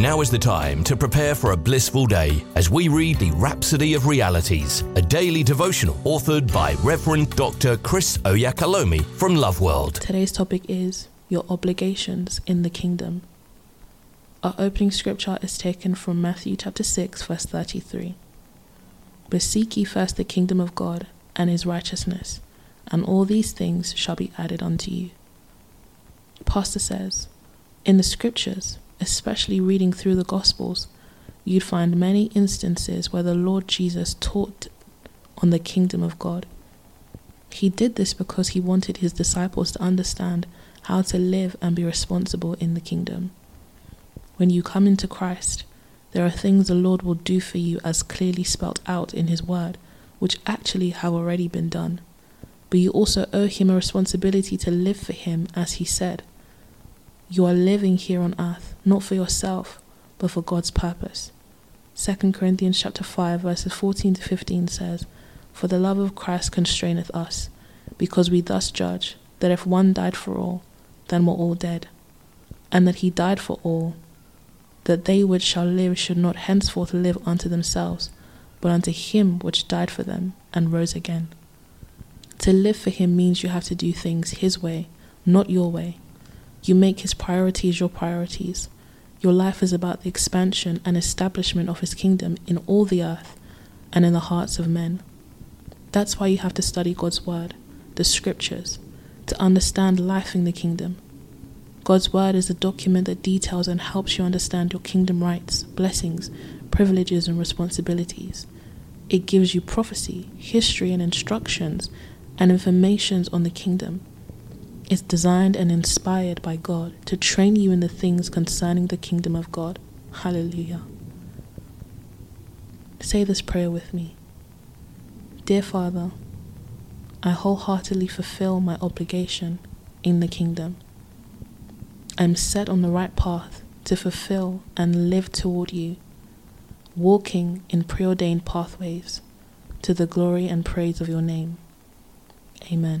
Now is the time to prepare for a blissful day as we read the Rhapsody of Realities, a daily devotional authored by Reverend Dr. Chris Oyakhilome from Love World. Today's topic is Your Obligations in the Kingdom. Our opening scripture is taken from Matthew chapter 6, verse 33. But seek ye first the kingdom of God and his righteousness, and all these things shall be added unto you. Pastor says, in the scriptures, especially reading through the Gospels, you'd find many instances where the Lord Jesus taught on the kingdom of God. He did this because he wanted his disciples to understand how to live and be responsible in the kingdom. When you come into Christ, there are things the Lord will do for you as clearly spelt out in his word, which actually have already been done. But you also owe him a responsibility to live for him as he said. You are living here on earth, not for yourself, but for God's purpose. 2 Corinthians chapter 5 verses 14 to 15 says, For the love of Christ constraineth us, because we thus judge that if one died for all, then we're all dead, and that he died for all, that they which shall live should not henceforth live unto themselves, but unto him which died for them and rose again. To live for him means you have to do things his way, not your way. You make his priorities your priorities. Your life is about the expansion and establishment of his kingdom in all the earth and in the hearts of men. That's why you have to study God's word, the scriptures, to understand life in the kingdom. God's word is a document that details and helps you understand your kingdom rights, blessings, privileges, and responsibilities. It gives you prophecy, history, and instructions and informations on the kingdom is designed and inspired by God to train you in the things concerning the kingdom of God. Hallelujah. Say this prayer with me. Dear Father, I wholeheartedly fulfill my obligation in the kingdom. I am set on the right path to fulfill and live toward you, walking in preordained pathways to the glory and praise of your name. Amen.